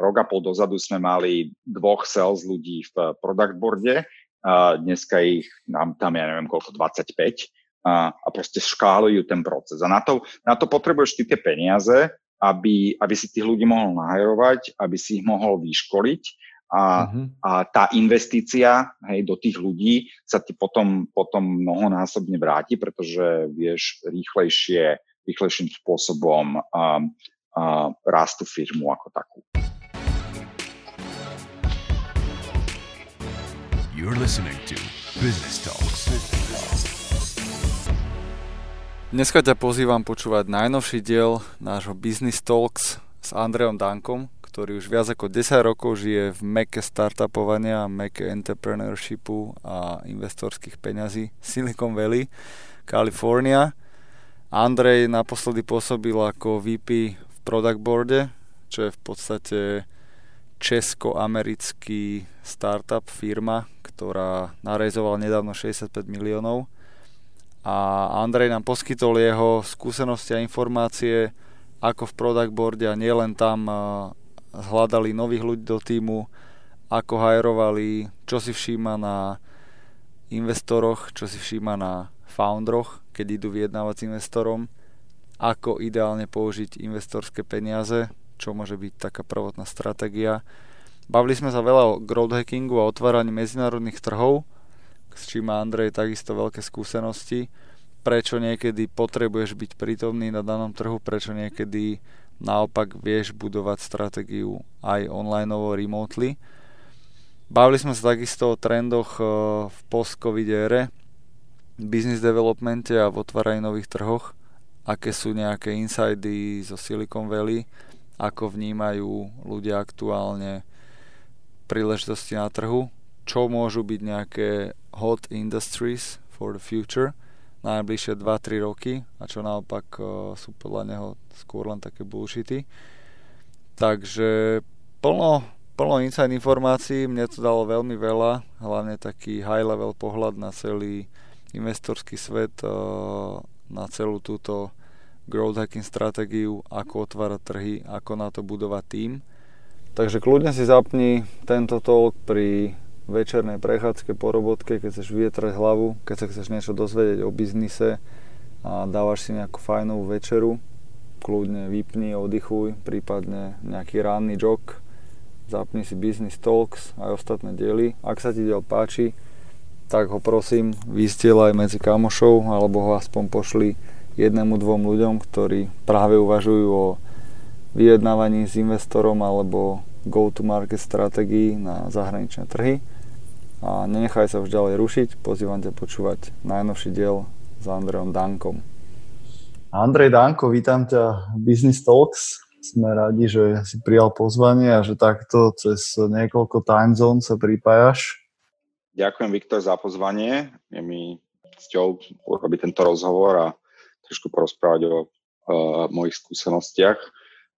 rok a pol dozadu sme mali dvoch sales ľudí v product boarde, a dneska ich nám tam, ja neviem koľko, 25 a, a proste škálujú ten proces. A na to, na to potrebuješ ty tie peniaze, aby, aby si tých ľudí mohol nahajrovať, aby si ich mohol vyškoliť a, uh-huh. a tá investícia hej, do tých ľudí sa ti potom, potom mnohonásobne vráti, pretože vieš rýchlejšie, rýchlejším spôsobom um, uh, rástu firmu ako takú. You're listening to Business Talks. Dneska ťa pozývam počúvať najnovší diel nášho Business Talks s Andreom Dankom, ktorý už viac ako 10 rokov žije v meke startupovania, meke entrepreneurshipu a investorských peňazí Silicon Valley, Kalifornia. Andrej naposledy pôsobil ako VP v Product Boarde, čo je v podstate česko-americký startup firma, ktorá narejzovala nedávno 65 miliónov a Andrej nám poskytol jeho skúsenosti a informácie, ako v product boarde a nielen tam hľadali nových ľudí do týmu, ako hajrovali, čo si všíma na investoroch, čo si všíma na founderoch, keď idú vyjednávať s investorom, ako ideálne použiť investorské peniaze, čo môže byť taká prvotná stratégia. Bavili sme sa veľa o growth hackingu a otváraní medzinárodných trhov, s čím má Andrej takisto veľké skúsenosti, prečo niekedy potrebuješ byť prítomný na danom trhu, prečo niekedy naopak vieš budovať stratégiu aj online remotely. Bavili sme sa takisto o trendoch eh, v post-covid ére, business developmente a v otváraní nových trhoch, aké sú nejaké insidy zo Silicon Valley, ako vnímajú ľudia aktuálne príležitosti na trhu, čo môžu byť nejaké hot industries for the future na najbližšie 2-3 roky a čo naopak uh, sú podľa neho skôr len také bullshity. Takže plno, plno inside informácií, mne to dalo veľmi veľa, hlavne taký high level pohľad na celý investorský svet, uh, na celú túto growth hacking stratégiu, ako otvárať trhy, ako na to budovať tým. Takže kľudne si zapni tento talk pri večernej prechádzke po robotke, keď chceš vietrať hlavu, keď sa chceš niečo dozvedieť o biznise a dávaš si nejakú fajnovú večeru, kľudne vypni, oddychuj, prípadne nejaký ranný jog, zapni si Business Talks aj ostatné diely. Ak sa ti diel páči, tak ho prosím vystielaj medzi kamošov alebo ho aspoň pošli jednému, dvom ľuďom, ktorí práve uvažujú o vyjednávaní s investorom alebo go-to-market stratégii na zahraničné trhy a nenechaj sa už ďalej rušiť, pozývam ťa počúvať najnovší diel s Andrejom Dankom. Andrej Danko, vítam ťa v Business Talks. Sme radi, že si prijal pozvanie a že takto cez niekoľko time zone sa pripájaš. Ďakujem Viktor za pozvanie. Je mi cťou urobiť tento rozhovor a trošku porozprávať o uh, mojich skúsenostiach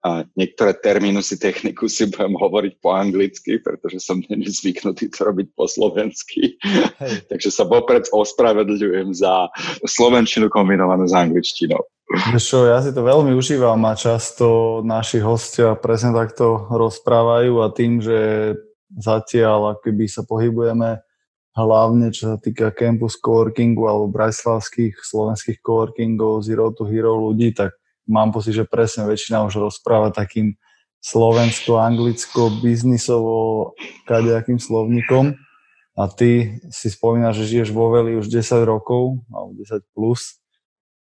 a niektoré terminusy techniku si budem hovoriť po anglicky, pretože som není zvyknutý to robiť po slovensky. Hej. Takže sa vopred ospravedľujem za slovenčinu kombinovanú s angličtinou. Čo, ja si to veľmi užívam a často naši hostia presne takto rozprávajú a tým, že zatiaľ akoby sa pohybujeme hlavne čo sa týka campus coworkingu alebo bratislavských slovenských coworkingov, zero to hero ľudí, tak mám pocit, že presne väčšina už rozpráva takým slovensko-anglicko, biznisovo, kadejakým slovníkom. A ty si spomínaš, že žiješ vo Veli už 10 rokov, alebo 10 plus,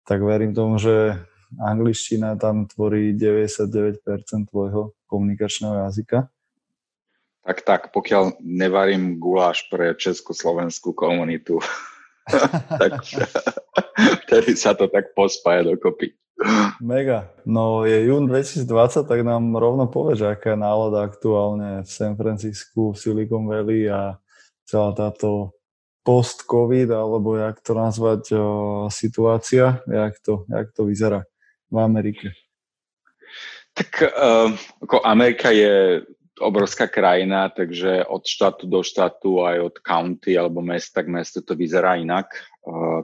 tak verím tomu, že angličtina tam tvorí 99% tvojho komunikačného jazyka. Tak, tak, pokiaľ nevarím guláš pre československú komunitu, tak vtedy sa to tak pospája dokopy. Mega. No je jún 2020, tak nám rovno povedz, aká je nálada aktuálne v San Francisku, v Silicon Valley a celá táto post-covid, alebo jak to nazvať, o, situácia, jak to, jak to vyzerá v Amerike. Tak uh, ako Amerika je obrovská krajina, takže od štátu do štátu, aj od county alebo mesta k mestu to vyzerá inak.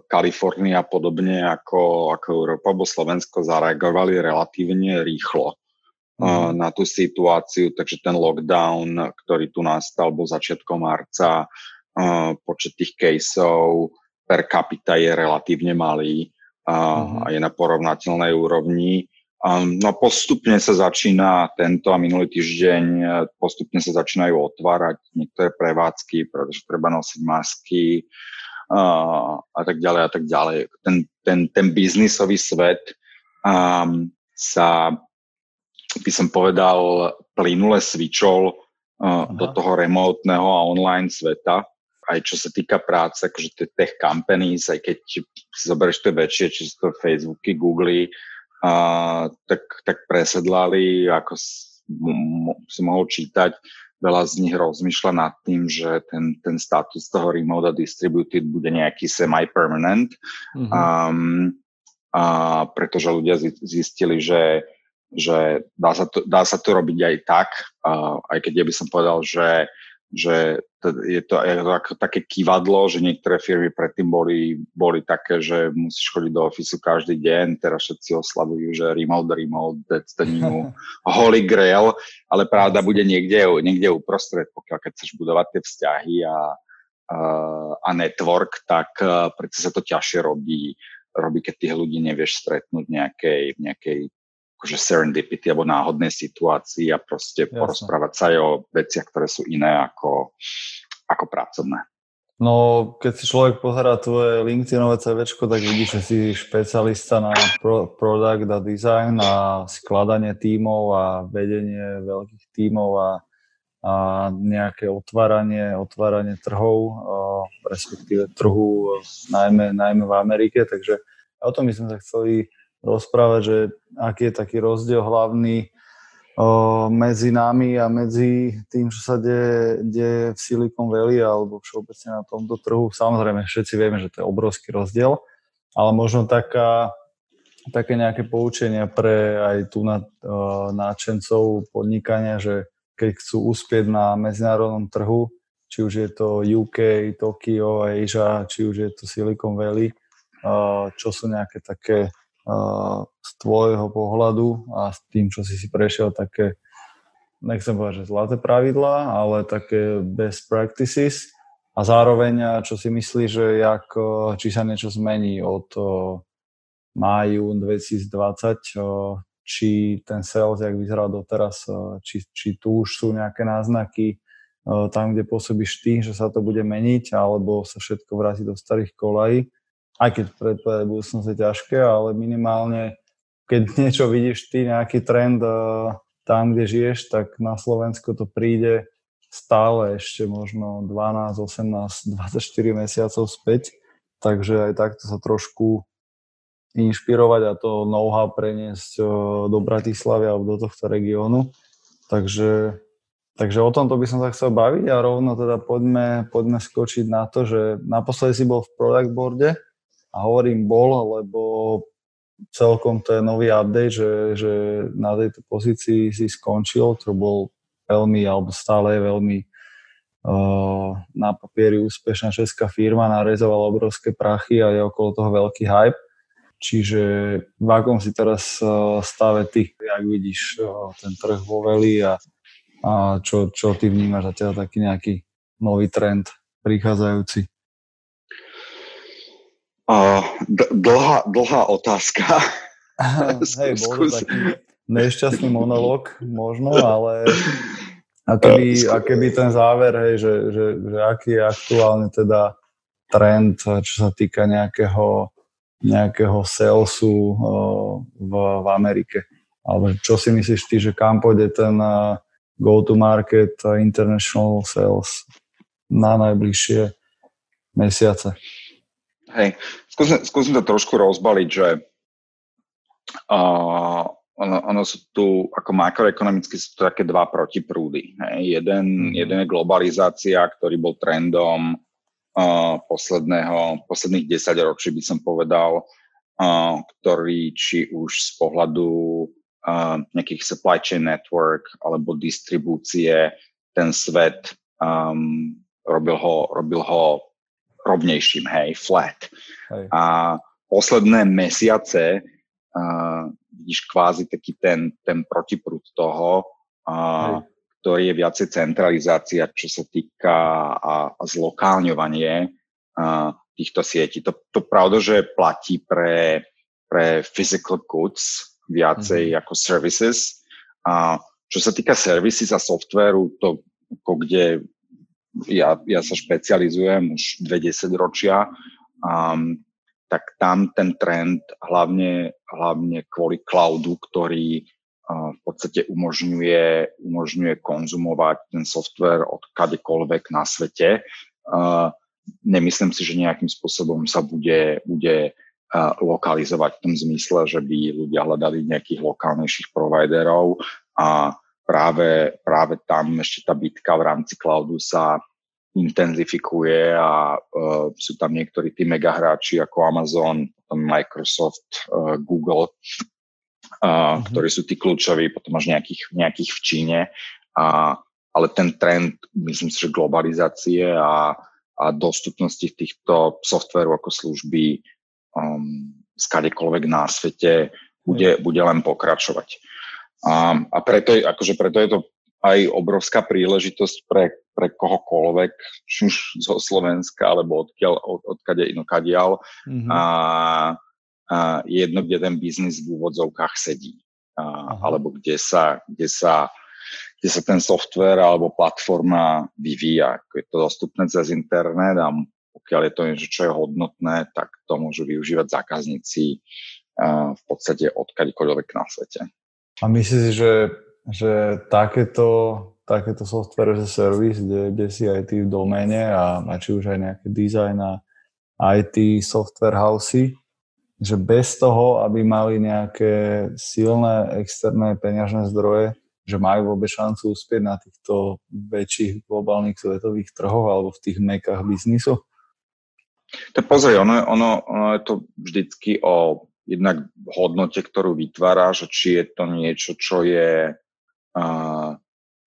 Kalifornia podobne ako, ako Európa alebo Slovensko zareagovali relatívne rýchlo uh, na tú situáciu, takže ten lockdown, ktorý tu nastal, bol začiatkom marca, počet tých caseov per capita je relatívne malý uh, a je na porovnateľnej úrovni. No postupne sa začína tento a minulý týždeň postupne sa začínajú otvárať niektoré prevádzky, pretože treba nosiť masky uh, a tak ďalej a tak ďalej. Ten, ten, ten biznisový svet um, sa, by som povedal, plynule svičol uh, do toho remotného a online sveta. Aj čo sa týka práce, akože tie tech companies, aj keď si zoberieš tie väčšie, či to Facebooky, Google, uh, tak, tak presedlali, ako si mohol čítať, veľa z nich rozmýšľa nad tým, že ten, ten status toho remote a distributed bude nejaký semi-permanent. Mm-hmm. Um, a pretože ľudia zistili, že, že dá, sa to, dá sa to robiť aj tak, a aj keď ja by som povedal, že, že je to, ako také kývadlo, že niektoré firmy predtým boli, boli také, že musíš chodiť do ofisu každý deň, teraz všetci oslavujú, že remote, remote, that's the new holy grail, ale pravda bude niekde, niekde uprostred, pokiaľ keď chceš budovať tie vzťahy a, a, a network, tak predsa sa to ťažšie robí robí, keď tých ľudí nevieš stretnúť v nejakej, nejakej akože serendipity alebo náhodnej situácii a proste Jasne. porozprávať sa aj o veciach, ktoré sú iné ako, ako pracovné. No, keď si človek pozerá tvoje LinkedInové CV, tak vidíš, že si špecialista na pro, product a design a skladanie tímov a vedenie veľkých tímov a, a nejaké otváranie, otváranie trhov, respektíve trhu najmä, najmä v Amerike, takže o tom by sme sa chceli rozprávať, že aký je taký rozdiel hlavný medzi nami a medzi tým, čo sa deje, deje v Silicon Valley alebo všeobecne na tomto trhu. Samozrejme, všetci vieme, že to je obrovský rozdiel, ale možno taká, také nejaké poučenia pre aj tu na, náčencov podnikania, že keď chcú uspieť na medzinárodnom trhu, či už je to UK, Tokio, Asia, či už je to Silicon Valley, čo sú nejaké také z tvojho pohľadu a s tým, čo si si prešiel, také, nechcem povedať, že zlaté pravidlá, ale také best practices. A zároveň, čo si myslíš, že jak, či sa niečo zmení od máju 2020, či ten sales, jak vyzeral doteraz, či, či tu už sú nejaké náznaky tam, kde pôsobíš ty, že sa to bude meniť, alebo sa všetko vráti do starých kolají aj keď predpovedať budúcnosť je ťažké, ale minimálne keď niečo vidíš ty, nejaký trend uh, tam, kde žiješ, tak na Slovensku to príde stále ešte možno 12, 18, 24 mesiacov späť. Takže aj takto sa trošku inšpirovať a to know-how preniesť uh, do Bratislavy alebo do tohto regiónu. Takže, takže o tomto by som sa chcel baviť a rovno teda poďme, poďme skočiť na to, že naposledy si bol v product boarde, a hovorím bol, lebo celkom je nový update, že, že na tejto pozícii si skončil, to bol veľmi, alebo stále je veľmi uh, na papieri úspešná česká firma, narezovala obrovské prachy a je okolo toho veľký hype. Čiže v akom si teraz uh, stave ty, jak vidíš uh, ten trh vo veli a, a čo, čo ty vnímaš za teba taký nejaký nový trend prichádzajúci? Uh, dlhá, dlhá otázka. Hej, bol to taký nešťastný monológ možno, ale a keby, a keby ten záver, hej, že, že, že aký je aktuálne teda trend, čo sa týka nejakého, nejakého salesu uh, v, v Amerike. Alebo čo si myslíš ty, že kam pôjde ten uh, go-to-market uh, international sales na najbližšie mesiace? Hej, skúsim, skúsim to trošku rozbaliť, že uh, ono, ono sú tu, ako makroekonomicky sú to také dva protiprúdy. Hej. Jeden, mm. jeden je globalizácia, ktorý bol trendom uh, posledného, posledných 10 ročí, by som povedal, uh, ktorý či už z pohľadu uh, nejakých supply chain network alebo distribúcie ten svet um, robil ho, robil ho rovnejším, hej, flat. Hej. A posledné mesiace uh, vidíš kvázi taký ten, ten protiprúd toho, a, ktorý je viacej centralizácia, čo sa týka a, a zlokálňovanie a, týchto sietí. To, to pravda, že platí pre, pre physical goods viacej mm-hmm. ako services. A čo sa týka services a softvéru, to ako kde ja, ja sa špecializujem už 20 ročia, um, tak tam ten trend hlavne, hlavne kvôli cloudu, ktorý uh, v podstate umožňuje, umožňuje konzumovať ten software od kadekoľvek na svete. Uh, nemyslím si, že nejakým spôsobom sa bude, bude uh, lokalizovať v tom zmysle, že by ľudia hľadali nejakých lokálnejších providerov a práve, práve tam ešte tá bitka v rámci cloudu sa intenzifikuje a uh, sú tam niektorí tí megahráči ako Amazon, potom Microsoft, uh, Google, uh, mm-hmm. ktorí sú tí kľúčoví, potom máš nejakých, nejakých v Číne. A, ale ten trend, myslím si, že globalizácie a, a dostupnosti týchto softveru ako služby um, skadekoľvek na svete bude, bude len pokračovať. A, a preto, akože preto je to aj obrovská príležitosť pre, pre kohokoľvek, či už zo Slovenska, alebo odkiaľ, od, odkade inokadiaľ. Mm-hmm. A, a jedno, kde ten biznis v úvodzovkách sedí. A, alebo kde sa, kde, sa, kde sa ten software alebo platforma vyvíja. Je to dostupné cez internet a pokiaľ je to niečo, čo je hodnotné, tak to môžu využívať zákazníci a, v podstate odkadekoľvek na svete. A myslíš si, že že takéto, takéto software as a service, kde, kde si aj ty v doméne a, a či už aj nejaké design a IT software housey, že bez toho, aby mali nejaké silné externé peňažné zdroje, že majú vôbec šancu uspieť na týchto väčších globálnych svetových trhoch alebo v tých mekách biznisu? To pozri, ono, ono, ono je to vždycky o jednak hodnote, ktorú vytvára, že či je to niečo, čo je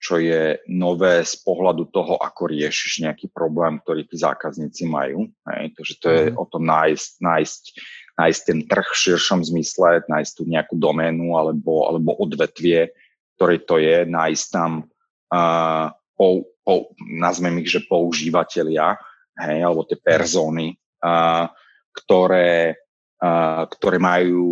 čo je nové z pohľadu toho, ako riešiš nejaký problém, ktorý tí zákazníci majú. Hej. Takže to je mm. o tom nájsť, nájsť, nájsť ten trh v širšom zmysle, nájsť tu nejakú doménu alebo, alebo odvetvie, ktoré to je, nájsť tam, uh, po, po, nazvem ich, že používateľia, hej, alebo tie persóny, uh, ktoré, ktoré majú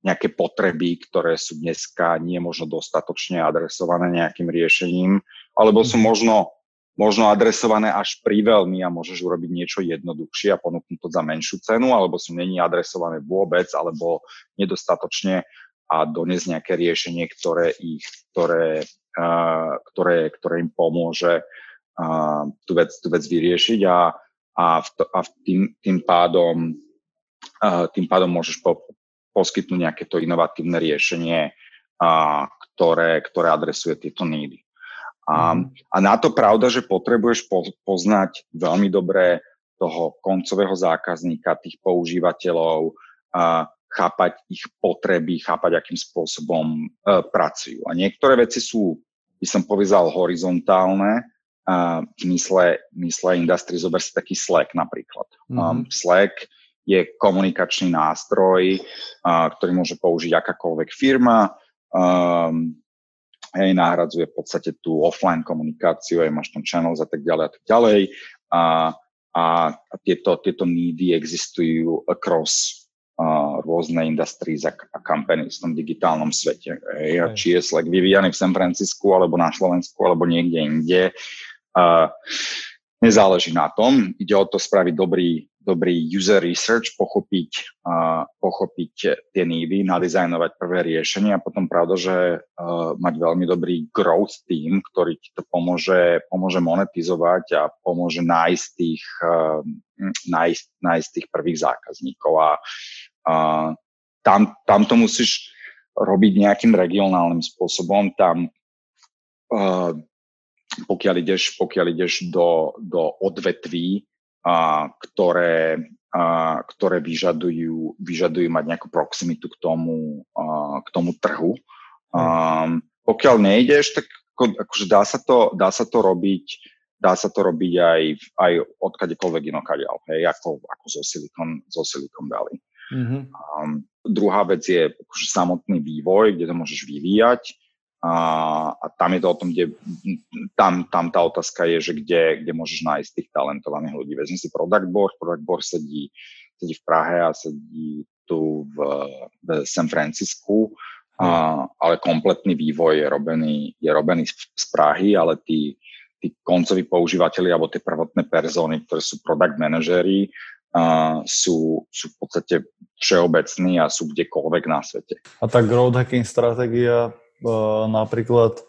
nejaké potreby, ktoré sú dneska nie možno dostatočne adresované nejakým riešením, alebo sú mhm. možno, možno adresované až pri veľmi a môžeš urobiť niečo jednoduchšie a ponúknuť to za menšiu cenu, alebo sú není adresované vôbec, alebo nedostatočne a doniesť nejaké riešenie, ktoré ich, ktoré, uh, ktoré, ktoré im pomôže uh, tú, vec, tú vec vyriešiť a, a, v to, a v tým, tým pádom tým pádom môžeš po, poskytnúť nejaké to inovatívne riešenie, a, ktoré, ktoré adresuje tieto nídy. A, mhm. a na to pravda, že potrebuješ po, poznať veľmi dobre toho koncového zákazníka, tých používateľov, a, chápať ich potreby, chápať, akým spôsobom uh, pracujú. A niektoré veci sú, by som povedal, horizontálne, uh, v mysle, mysle industry, zober si taký Slack napríklad. Mm-hmm. Um, Slack je komunikačný nástroj, ktorý môže použiť akákoľvek firma. Um, hej, nahradzuje v podstate tú offline komunikáciu, aj máš tam channels a tak ďalej a tak ďalej. A, a, tieto, tieto needy existujú across uh, rôzne industries a, a companies v tom digitálnom svete. Hej. A či je Slack vyvíjaný v San Francisku, alebo na Slovensku, alebo niekde inde. Uh, nezáleží na tom. Ide o to spraviť dobrý dobrý user research, pochopiť, uh, pochopiť tie nívy, nadizajnovať prvé riešenie a potom pravda, že uh, mať veľmi dobrý growth team, ktorý ti to pomôže, pomôže monetizovať a pomôže nájsť tých, uh, nájsť, nájsť tých prvých zákazníkov. A uh, tam, tam to musíš robiť nejakým regionálnym spôsobom, tam uh, pokiaľ ideš, pokiaľ ideš do, do odvetví, ktoré, ktoré vyžadujú, vyžadujú mať nejakú proximitu k tomu, k tomu trhu. A, pokiaľ nejdeš, tak ako, akože dá sa to, dá sa to robiť dá sa to robiť aj, aj odkadekoľvek inokadiaľ, hej, ako, ako zo Silicon, zo Silicon Valley. Mm-hmm. Um, druhá vec je akože samotný vývoj, kde to môžeš vyvíjať. A, a tam je to o tom, kde, tam, tam tá otázka je, že kde, kde môžeš nájsť tých talentovaných ľudí. Vezmi si Product Board, Product Board sedí, sedí v Prahe a sedí tu v, v San Francisku, a, ale kompletný vývoj je robený, je robený z Prahy, ale tí, tí koncoví používateľi alebo tie prvotné persony, ktoré sú product manažery, uh, sú, sú v podstate všeobecní a sú kdekoľvek na svete. A tá growth hacking stratégia napríklad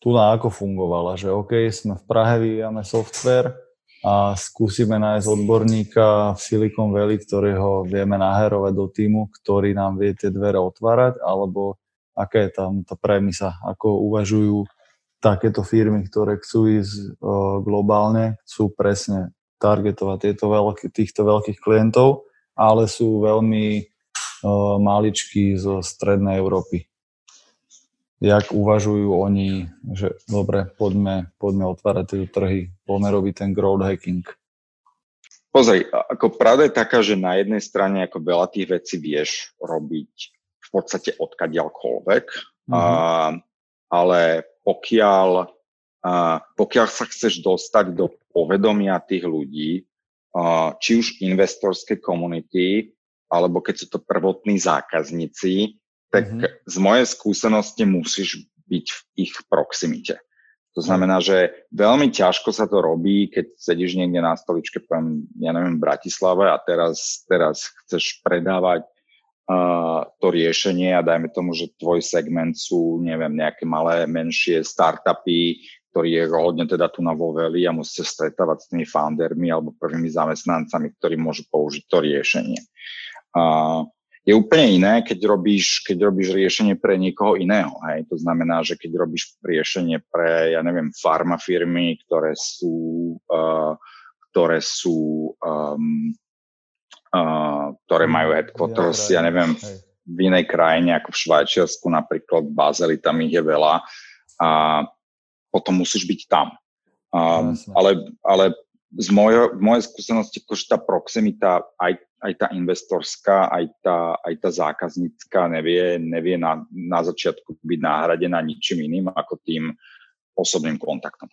tu na ako fungovala, že OK, sme v Prahe, vyvíjame software a skúsime nájsť odborníka v Silicon Valley, ktorého vieme naherovať do týmu, ktorý nám vie tie dvere otvárať, alebo aká je tam tá premisa, ako uvažujú takéto firmy, ktoré chcú ísť uh, globálne, chcú presne targetovať tieto veľký, týchto veľkých klientov, ale sú veľmi uh, maličkí zo strednej Európy. Jak uvažujú oni, že dobre, poďme, poďme otvárať tie trhy, poďme robiť ten growth hacking. Pozri, ako pravda je taká, že na jednej strane ako veľa tých vecí vieš robiť v podstate odkiaľkoľvek, mm-hmm. a, ale pokiaľ, a, pokiaľ sa chceš dostať do povedomia tých ľudí, či už investorskej komunity, alebo keď sú to prvotní zákazníci, tak mm-hmm. z mojej skúsenosti musíš byť v ich proximite. To znamená, že veľmi ťažko sa to robí, keď sedíš niekde na stoličke, poviem, ja neviem, v Bratislave a teraz, teraz chceš predávať uh, to riešenie a dajme tomu, že tvoj segment sú, neviem, nejaké malé, menšie startupy, ktorý je hodne teda tu na Voveli a musíte stretávať s tými foundermi alebo prvými zamestnancami, ktorí môžu použiť to riešenie. Uh, je úplne iné, keď robíš, keď robíš riešenie pre niekoho iného. Hej? To znamená, že keď robíš riešenie pre, ja neviem, farma firmy, ktoré sú, uh, ktoré sú um, uh, ktoré majú headquarters, ja neviem, v inej krajine, ako v Švajčiarsku, napríklad v Bazeli, tam ich je veľa. A potom musíš byť tam. Um, ale, ale z mojej, mojej skúsenosti, akože tá proximita, aj, aj tá investorská, aj tá, aj tá zákaznícka nevie, nevie na, na začiatku byť náhradená ničím iným ako tým osobným kontaktom.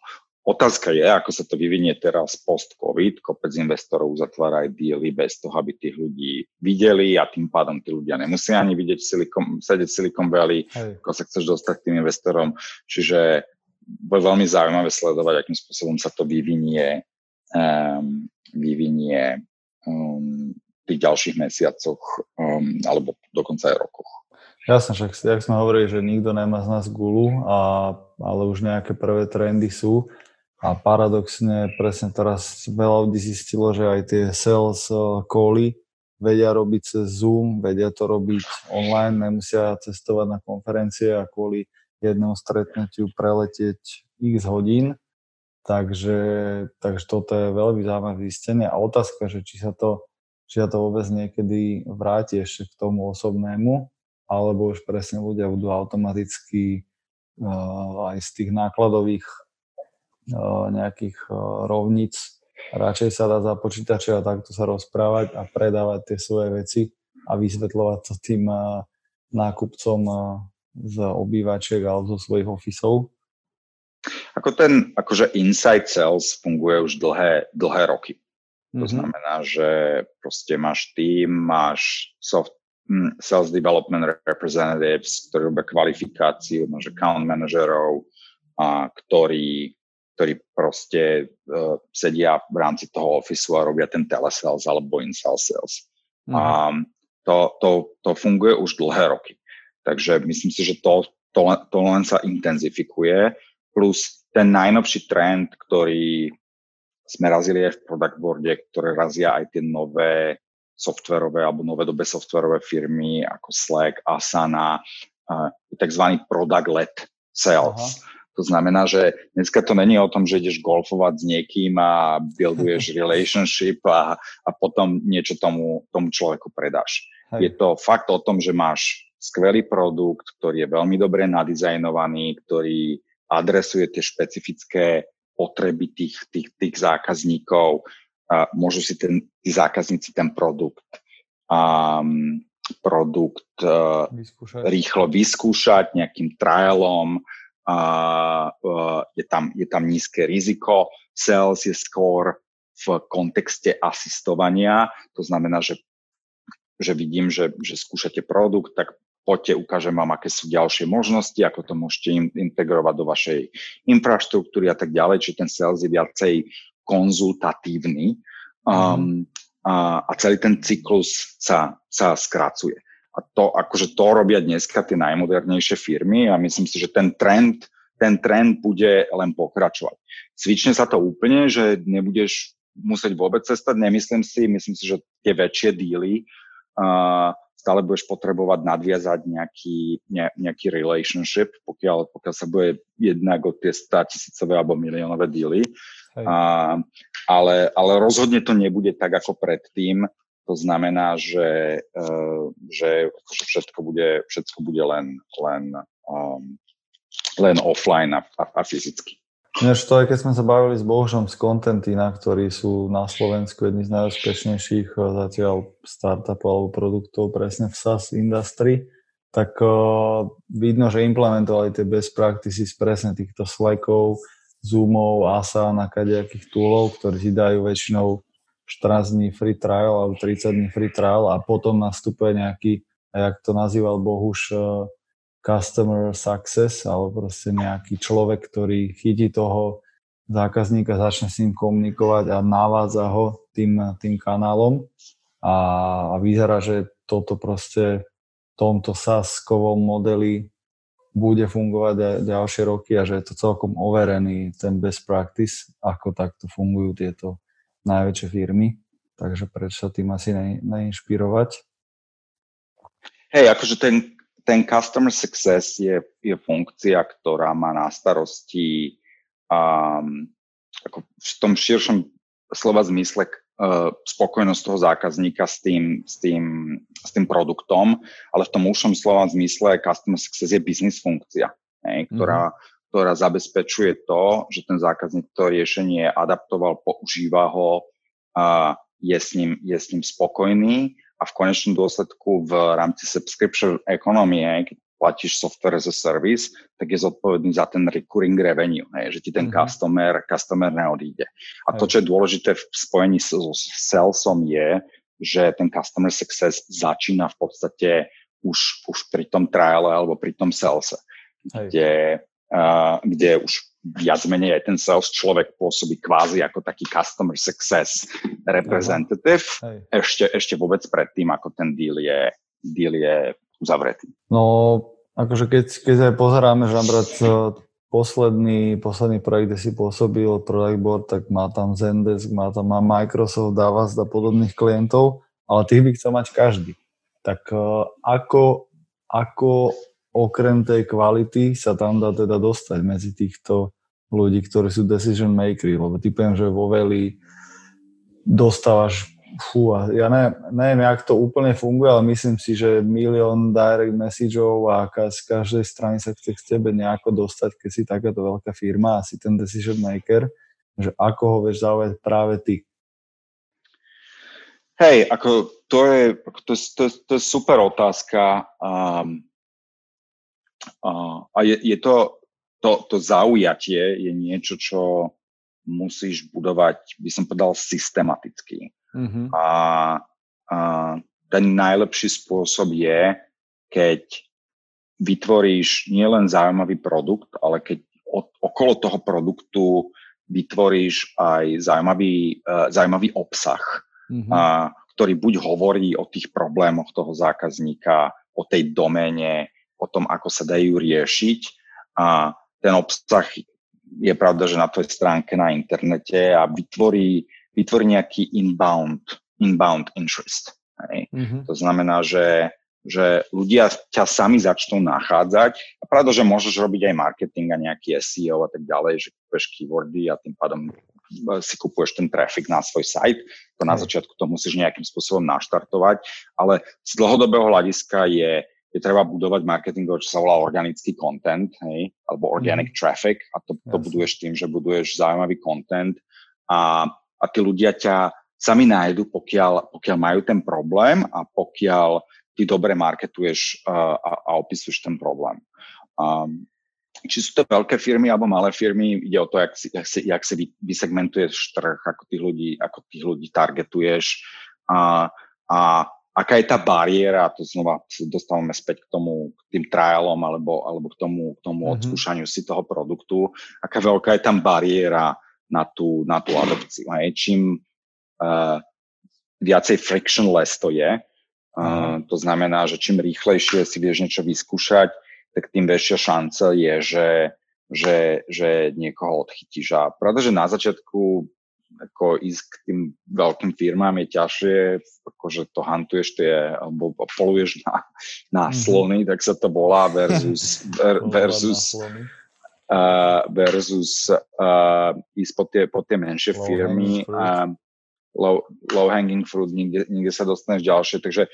Otázka je, ako sa to vyvinie teraz post-COVID. Kopec investorov zatvára aj dealy bez toho, aby tých ľudí videli a tým pádom tí ľudia nemusia ani vidieť Silicon, sedieť Silicon Valley, Hej. ako sa chceš dostať k tým investorom. Čiže bude veľmi zaujímavé sledovať, akým spôsobom sa to vyvinie, um, vyvinie um, v tých ďalších mesiacoch um, alebo dokonca aj rokoch. Jasne, však jak sme hovorili, že nikto nemá z nás gulu, a, ale už nejaké prvé trendy sú. A paradoxne presne teraz veľa ľudí zistilo, že aj tie sales cally vedia robiť cez Zoom, vedia to robiť online, nemusia cestovať na konferencie a kvôli jednému stretnutiu preletieť x hodín. Takže, takže toto je veľmi zaujímavé zistenie a otázka, že či sa to, či sa to vôbec niekedy vráti ešte k tomu osobnému, alebo už presne ľudia budú automaticky uh, aj z tých nákladových uh, nejakých uh, rovníc radšej sa dá za počítače a takto sa rozprávať a predávať tie svoje veci a vysvetľovať to tým nákupcom z obývačiek alebo zo svojich ofisov? Ako ten, akože inside sales funguje už dlhé, dlhé roky. To mm-hmm. znamená, že proste máš tým, máš soft, hm, sales development representatives, ktorí robia kvalifikáciu, máš account manažerov, a ktorí, ktorí proste uh, sedia v rámci toho ofisu a robia ten telesales alebo inside sales. Mm-hmm. A to, to, to funguje už dlhé roky. Takže myslím si, že to, to, to len sa intenzifikuje, plus ten najnovší trend, ktorý sme razili aj v product boarde, ktoré razia aj tie nové softverové alebo novodobé softverové firmy ako Slack, Asana, uh, tzv. product-led sales. Aha. To znamená, že dneska to není o tom, že ideš golfovať s niekým a builduješ relationship a, a potom niečo tomu, tomu človeku predáš. Hej. Je to fakt o tom, že máš skvelý produkt, ktorý je veľmi dobre nadizajnovaný, ktorý adresuje tie špecifické potreby tých, tých, tých zákazníkov. A môžu si ten, tí zákazníci ten produkt um, produkt uh, vyskúšať. rýchlo vyskúšať nejakým trialom, uh, uh, je, tam, je tam nízke riziko, sales je skôr v kontexte asistovania, to znamená, že, že vidím, že, že skúšate produkt, tak poďte, ukážem vám, aké sú ďalšie možnosti, ako to môžete integrovať do vašej infraštruktúry a tak ďalej, čiže ten sales je viacej konzultatívny um, a, a celý ten cyklus sa, sa skracuje. A to, akože to robia dneska tie najmodernejšie firmy a myslím si, že ten trend, ten trend bude len pokračovať. Cvične sa to úplne, že nebudeš musieť vôbec cestať, nemyslím si, myslím si, že tie väčšie díly uh, stále budeš potrebovať nadviazať nejaký, ne, nejaký relationship, pokiaľ, pokiaľ sa bude jednak o tie 100 tisícové alebo miliónové díly. Uh, ale, ale rozhodne to nebude tak ako predtým. To znamená, že, uh, že všetko bude, všetko bude len, len, um, len offline a, a, a fyzicky. Než to, aj keď sme sa bavili s Bohužom z Contentina, ktorí sú na Slovensku jedni z najúspešnejších eh, zatiaľ startupov alebo produktov presne v SaaS industry, tak uh, vidno, že implementovali tie best practices presne týchto Slackov, Zoomov, Asana, kadejakých toolov, ktorí si dajú väčšinou 14 dní free trial alebo 30 dní free trial a potom nastupuje nejaký, jak to nazýval Bohuž, uh, customer success alebo proste nejaký človek, ktorý chytí toho zákazníka, začne s ním komunikovať a navádza ho tým, tým kanálom a, a vyzerá, že toto proste v tomto SaaS-kovom modeli bude fungovať ďalšie roky a že je to celkom overený ten best practice, ako takto fungujú tieto najväčšie firmy. Takže prečo sa tým asi ne, neinšpirovať? Hej, akože ten ten customer success je, je funkcia, ktorá má na starosti um, ako v tom širšom slova zmysle uh, spokojnosť toho zákazníka s tým, s, tým, s tým produktom, ale v tom užšom slova zmysle customer success je business funkcia, hej, ktorá, mm-hmm. ktorá zabezpečuje to, že ten zákazník to riešenie adaptoval, používa ho, uh, je, s ním, je s ním spokojný a v konečnom dôsledku v rámci subscription ekonomie, keď platíš software as a service, tak je zodpovedný za ten recurring revenue, hej, že ti ten mm-hmm. customer, customer neodíde. A to, čo je dôležité v spojení s, s salesom je, že ten customer success začína v podstate už, už pri tom triale alebo pri tom salese, kde, uh, kde už viac menej aj ten sales človek pôsobí kvázi ako taký customer success representative, Hej. ešte, ešte vôbec predtým, ako ten deal je, deal je uzavretý. No, akože keď, keď aj pozeráme, že napríklad e, posledný, posledný projekt, kde si pôsobil Product Board, tak má tam Zendesk, má tam má Microsoft, dáva a podobných klientov, ale tých by chcel mať každý. Tak e, ako, ako okrem tej kvality sa tam dá teda dostať medzi týchto ľudí, ktorí sú decision makery, lebo typujem, že vo Veli dostávaš fú, ja ne, neviem, jak to úplne funguje, ale myslím si, že milión direct messageov a z každej strany sa chce k tebe nejako dostať, keď si takáto veľká firma a si ten decision maker, že ako ho vieš zaujať práve ty. Hej, ako to je, to, to, to je super otázka um, uh, a je, je to to, to zaujatie je niečo, čo musíš budovať, by som povedal, systematicky. Mm-hmm. A, a ten najlepší spôsob je, keď vytvoríš nielen zaujímavý produkt, ale keď od, okolo toho produktu vytvoríš aj zaujímavý, uh, zaujímavý obsah, mm-hmm. a, ktorý buď hovorí o tých problémoch toho zákazníka, o tej doméne, o tom, ako sa dajú riešiť a ten obsah je pravda, že na tvojej stránke na internete a vytvorí, vytvorí nejaký inbound, inbound interest. Hej. Mm-hmm. To znamená, že, že ľudia ťa sami začnú nachádzať a pravda, že môžeš robiť aj marketing a nejaký SEO a tak ďalej, že kúpeš keywordy a tým pádom si kupuješ ten traffic na svoj site. To na začiatku to musíš nejakým spôsobom naštartovať, ale z dlhodobého hľadiska je je treba budovať marketing, čo sa volá organický content, hej, alebo organic mm. traffic a to, to buduješ tým, že buduješ zaujímavý content a, a tí ľudia ťa sami nájdu, pokiaľ, pokiaľ majú ten problém a pokiaľ ty dobre marketuješ uh, a, a opisuješ ten problém. Um, či sú to veľké firmy alebo malé firmy, ide o to, jak si, jak si, jak si vysegmentuješ trh, ako tých ľudí, ako tých ľudí targetuješ a, a aká je tá bariéra, to znova dostávame späť k tomu, k tým trialom alebo, alebo k tomu, k tomu mm-hmm. odskúšaniu si toho produktu, aká veľká je tam bariéra na tú, na tú adopciu. Hej. Čím uh, viacej frictionless to je, uh, to znamená, že čím rýchlejšie si vieš niečo vyskúšať, tak tým väčšia šanca je, že, že, že niekoho odchytíš. A pravda, že na začiatku ako ísť k tým veľkým firmám je ťažšie, akože to hantuješ tie, alebo poluješ na, na mm-hmm. slony, tak sa to volá, versus, ver, versus, uh, versus uh, ísť po tie, po tie menšie low firmy. Uh, low, low hanging fruit, niekde, niekde sa dostaneš ďalšie, takže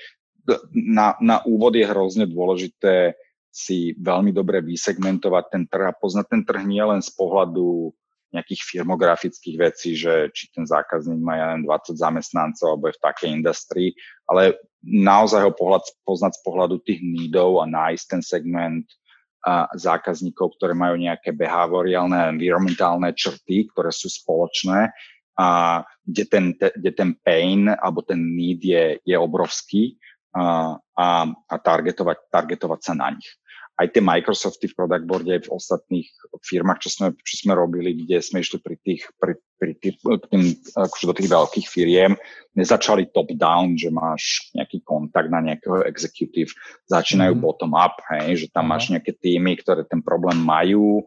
na, na úvod je hrozne dôležité si veľmi dobre vysegmentovať ten trh a poznať ten trh nie len z pohľadu nejakých firmografických vecí, že či ten zákazník má ja len 20 zamestnancov alebo je v takej industrii, ale naozaj ho pohľad, poznať z pohľadu tých nídov a nájsť ten segment a zákazníkov, ktoré majú nejaké behaviorálne environmentálne črty, ktoré sú spoločné a kde ten, kde ten pain alebo ten need je, je obrovský a, a, a targetovať, targetovať sa na nich aj tie Microsofty v product boarde aj v ostatných firmách, čo sme, čo sme robili, kde sme išli pri tých, pri, pri tých, tým, akože do tých veľkých firiem, nezačali top-down, že máš nejaký kontakt na nejakého executive, začínajú mm-hmm. bottom-up, hej, že tam máš nejaké týmy, ktoré ten problém majú,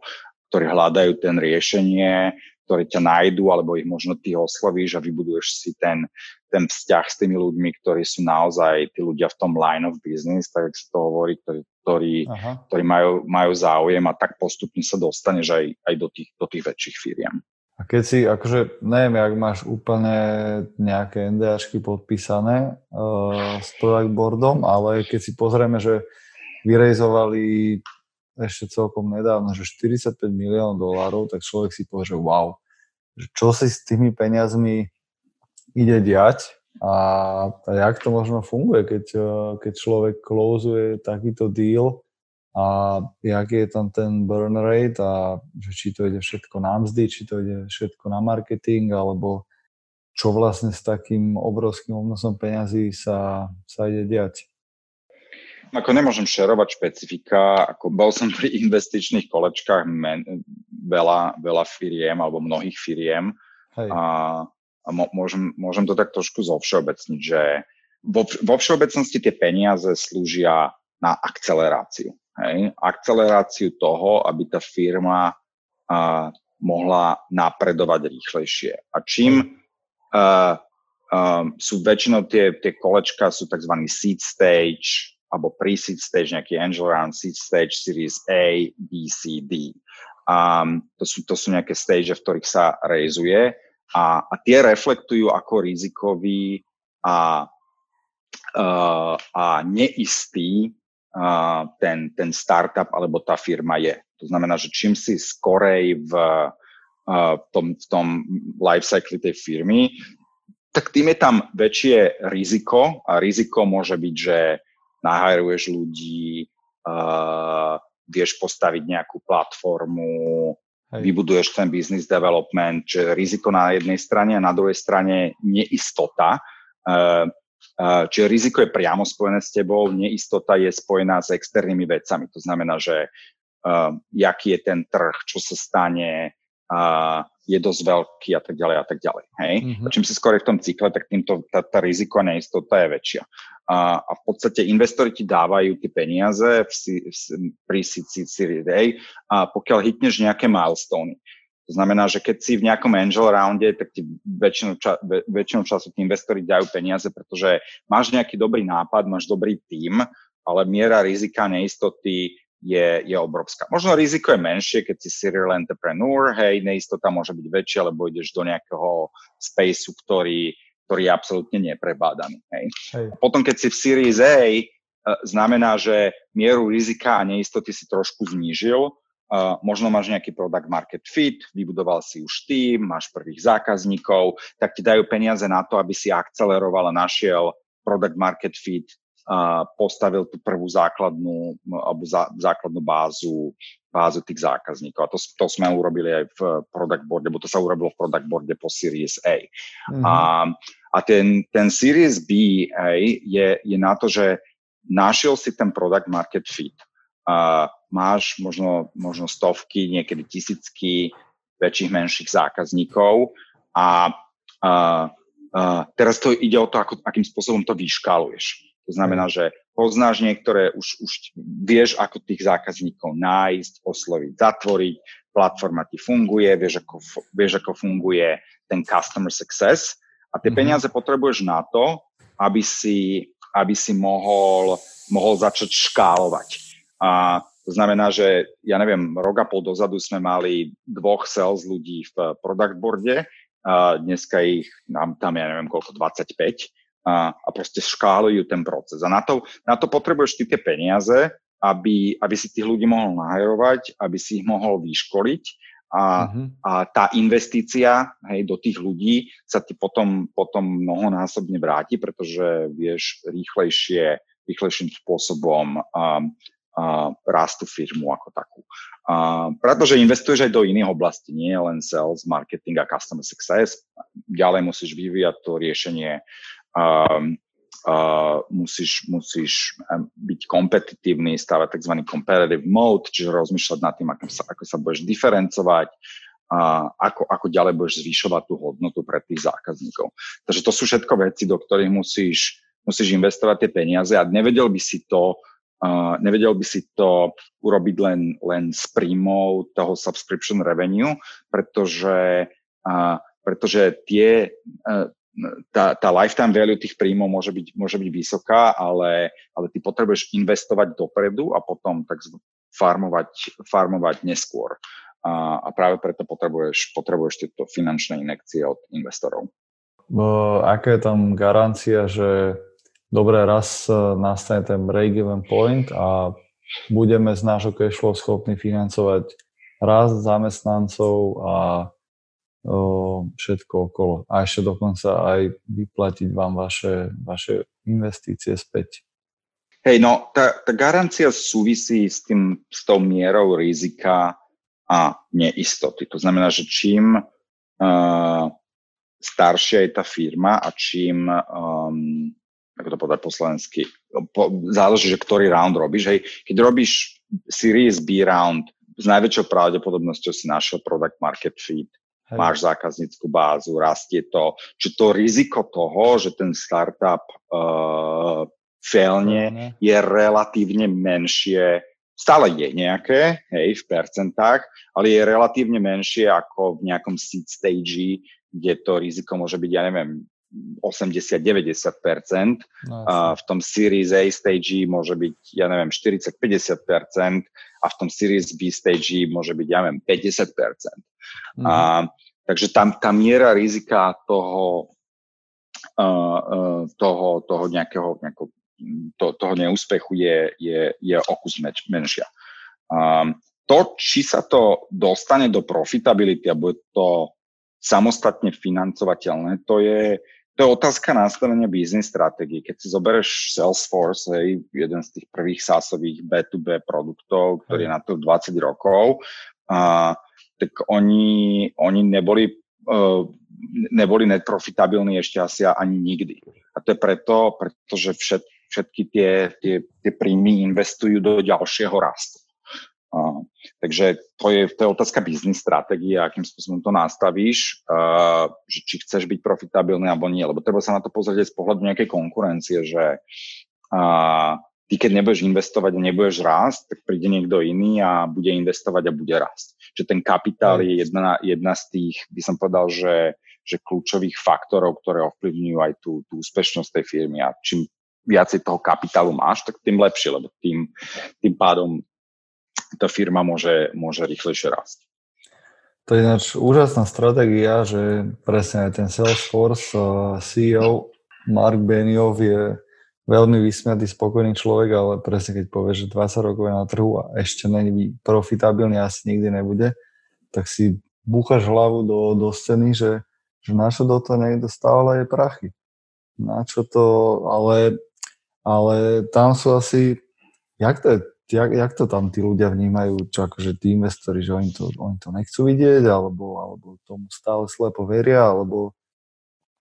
ktorí hľadajú ten riešenie, ktorí ťa nájdu, alebo ich možno ty oslovíš a vybuduješ si ten, ten vzťah s tými ľuďmi, ktorí sú naozaj tí ľudia v tom line of business, tak sa to hovorí, ktorí, ktorí, ktorí majú, majú záujem a tak postupne sa dostaneš aj, aj do, tých, do tých väčších firiem. A keď si, akože neviem, ak máš úplne nejaké NDAčky podpísané uh, s product boardom, ale keď si pozrieme, že vyrejzovali ešte celkom nedávno, že 45 miliónov dolárov, tak človek si povie, že wow, že čo si s tými peniazmi ide diať a, a jak to možno funguje, keď, eh, keď človek closeuje takýto deal a jaký je tam ten burn rate a že či to ide všetko na mzdy, či to ide všetko na marketing, alebo čo vlastne s takým obrovským obnosom peňazí sa, sa ide diať. Ako nemôžem šerovať špecifika, ako bol som pri investičných kolečkách men, veľa, veľa firiem alebo mnohých firiem Hej. a môžem, môžem to tak trošku zovšeobecniť, že vo, vo všeobecnosti tie peniaze slúžia na akceleráciu. Hej? Akceleráciu toho, aby tá firma a, mohla napredovať rýchlejšie. A čím a, a, sú väčšinou tie, tie kolečka sú tzv. seed stage, alebo pre-seed stage, nejaký angel round, seed stage, series A, B, C, D. Um, to, sú, to sú nejaké stage, v ktorých sa rejzuje a, a tie reflektujú ako rizikový a, uh, a neistý uh, ten, ten startup alebo tá firma je. To znamená, že čím si skorej v, uh, tom, v tom life cycle tej firmy, tak tým je tam väčšie riziko a riziko môže byť, že nahajruješ ľudí, uh, vieš postaviť nejakú platformu, Hej. vybuduješ ten business development, čiže riziko na jednej strane a na druhej strane neistota. Uh, uh, čiže riziko je priamo spojené s tebou, neistota je spojená s externými vecami. To znamená, že uh, jaký je ten trh, čo sa stane, uh, je dosť veľký a tak ďalej a tak ďalej. Hej? Mm-hmm. A čím si skôr v tom cykle, tak týmto tá, tá riziko a neistota je väčšia. A, a v podstate investori ti dávajú tie peniaze v, v, pri Series A a pokiaľ hitneš nejaké milestone. To znamená, že keď si v nejakom angel rounde, tak ti väčšinu, ča, väčšinu času tí investori dajú peniaze, pretože máš nejaký dobrý nápad, máš dobrý tím, ale miera rizika neistoty je, je obrovská. Možno riziko je menšie, keď si serial entrepreneur, hej, neistota môže byť väčšia, lebo ideš do nejakého spaceu, ktorý, ktorý je absolútne neprebádaný. Hej. Hej. Potom, keď si v Series A, e, znamená, že mieru rizika a neistoty si trošku znížil Uh, možno máš nejaký product market fit, vybudoval si už tým, máš prvých zákazníkov, tak ti dajú peniaze na to, aby si akceleroval a našiel product market fit, uh, postavil tú prvú základnú, alebo zá, základnú bázu, bázu tých zákazníkov. A to, to sme urobili aj v product boarde, bo to sa urobilo v product boarde po Series A. Mm-hmm. A, a ten, ten Series B A je, je na to, že našiel si ten product market fit. Uh, máš možno, možno stovky, niekedy tisícky väčších, menších zákazníkov. A uh, uh, teraz to ide o to, ako, akým spôsobom to vyškaluješ. To znamená, že poznáš niektoré, už, už vieš, ako tých zákazníkov nájsť, osloviť, zatvoriť, platforma ti funguje, vieš, ako, vieš, ako funguje ten customer success a tie mm-hmm. peniaze potrebuješ na to, aby si, aby si mohol, mohol začať škálovať. A to znamená, že ja neviem, rok a pol dozadu sme mali dvoch sales ľudí v product boarde, a dneska ich nám tam, ja neviem koľko, 25 a, a proste škálujú ten proces. A na to, na to potrebuješ ty tie peniaze, aby, aby si tých ľudí mohol naharovať, aby si ich mohol vyškoliť a, uh-huh. a tá investícia hej, do tých ľudí sa ti potom, potom mnohonásobne vráti, pretože vieš rýchlejšie, rýchlejším spôsobom um, rastú firmu ako takú. A pretože investuješ aj do iných oblastí, nie len sales, marketing a customer success. Ďalej musíš vyvíjať to riešenie, um, musíš, musíš byť kompetitívny, stavať tzv. competitive mode, čiže rozmýšľať nad tým, ako sa, ako sa budeš diferencovať, a ako, ako ďalej budeš zvyšovať tú hodnotu pre tých zákazníkov. Takže to sú všetko veci, do ktorých musíš, musíš investovať tie peniaze a nevedel by si to Uh, nevedel by si to urobiť len, len s príjmov toho subscription revenue, pretože, uh, pretože tie, uh, tá, tá lifetime value tých príjmov môže byť, môže byť vysoká, ale, ale ty potrebuješ investovať dopredu a potom tak farmovať, farmovať neskôr. A, a práve preto potrebuješ, potrebuješ tieto finančné inekcie od investorov. Aká je tam garancia, že dobre, raz e, nastane ten break-even point a budeme z nášho cashflow schopní financovať rast zamestnancov a všetko okolo. A ešte dokonca aj vyplatiť vám vaše, vaše investície späť. Hej, no tá, tá garancia súvisí s, tým, s tou mierou rizika a neistoty. To znamená, že čím uh, staršia je tá firma a čím um, ako to povedať po slovensky, po, záleží, že ktorý round robíš. Hej. Keď robíš Series B round, s najväčšou pravdepodobnosťou si našiel product market fit, hej. máš zákaznícku bázu, rastie to. Čiže to riziko toho, že ten startup uh, failne, je relatívne menšie, stále je nejaké, hej, v percentách, ale je relatívne menšie ako v nejakom seed stage, kde to riziko môže byť, ja neviem, 80-90%, no, a v tom Series A stage môže byť, ja neviem, 40-50% a v tom Series B stage môže byť, ja neviem, 50%. Mm-hmm. A, takže tam tá miera rizika toho, uh, uh, toho, toho nejakého, nejakého to, toho neúspechu je, je, je o kus menšia. Um, to, či sa to dostane do profitability a bude to samostatne financovateľné, to je, to je otázka nastavenia biznis stratégie. Keď si zoberieš Salesforce, hej, jeden z tých prvých sásových B2B produktov, ktorý je na to 20 rokov, a, tak oni, oni neboli, uh, neboli net profitabilní ešte asi ani nikdy. A to je preto, pretože všet, všetky tie, tie, tie príjmy investujú do ďalšieho rastu. Uh, takže to je, to je otázka biznis stratégie, akým spôsobom to nastavíš, uh, že či chceš byť profitabilný alebo nie, lebo treba sa na to pozrieť z pohľadu nejakej konkurencie, že uh, ty keď nebudeš investovať a nebudeš rásť, tak príde niekto iný a bude investovať a bude rásť. Čiže ten kapitál je jedna, jedna z tých, by som povedal, že, že kľúčových faktorov, ktoré ovplyvňujú aj tú, tú úspešnosť tej firmy a čím viacej toho kapitálu máš, tak tým lepšie, lebo tým, tým pádom tá firma môže, môže rýchlejšie rásť. To je ináč úžasná stratégia, že presne aj ten Salesforce CEO Mark Benioff je veľmi vysmiatý, spokojný človek, ale presne keď povie, že 20 rokov je na trhu a ešte není profitabilný, asi nikdy nebude, tak si búchaš hlavu do, do scény, že, že na čo do toho niekto stále je prachy. Na čo to, ale, ale tam sú asi, jak to, je, jak, jak to tam tí ľudia vnímajú, čo akože tí investori, že oni to, oni to nechcú vidieť, alebo, alebo tomu stále slepo veria, alebo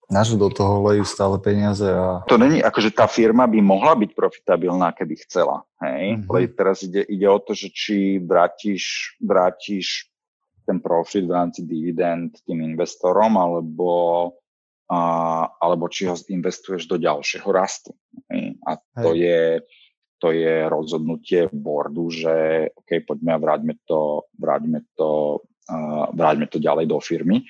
na čo do toho lejú stále peniaze. A... To není, akože tá firma by mohla byť profitabilná, keby chcela. Hej? Mm-hmm. Ale teraz ide, ide o to, že či vrátiš, vrátiš ten profit v rámci dividend tým investorom, alebo, a, alebo či ho investuješ do ďalšieho rastu. Hej? A to Hej. je to je rozhodnutie boardu, že OK, poďme a vráťme to, vráťme to, uh, vráťme to ďalej do firmy.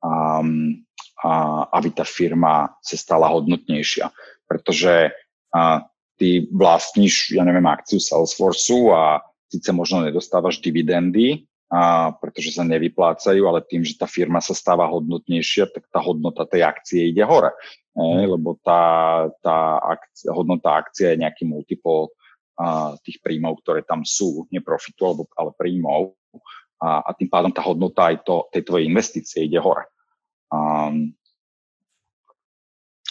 Um, a, aby tá firma sa stala hodnotnejšia. Pretože a, ty vlastníš, ja neviem, akciu Salesforceu a síce možno nedostávaš dividendy, a, pretože sa nevyplácajú, ale tým, že tá firma sa stáva hodnotnejšia, tak tá hodnota tej akcie ide hore. E, lebo tá, tá akcia, hodnota akcie je nejaký multiple a, tých príjmov, ktoré tam sú, nie profitu, alebo, ale príjmov. A, a tým pádom tá hodnota aj to, tej tvojej investície ide hore. Um,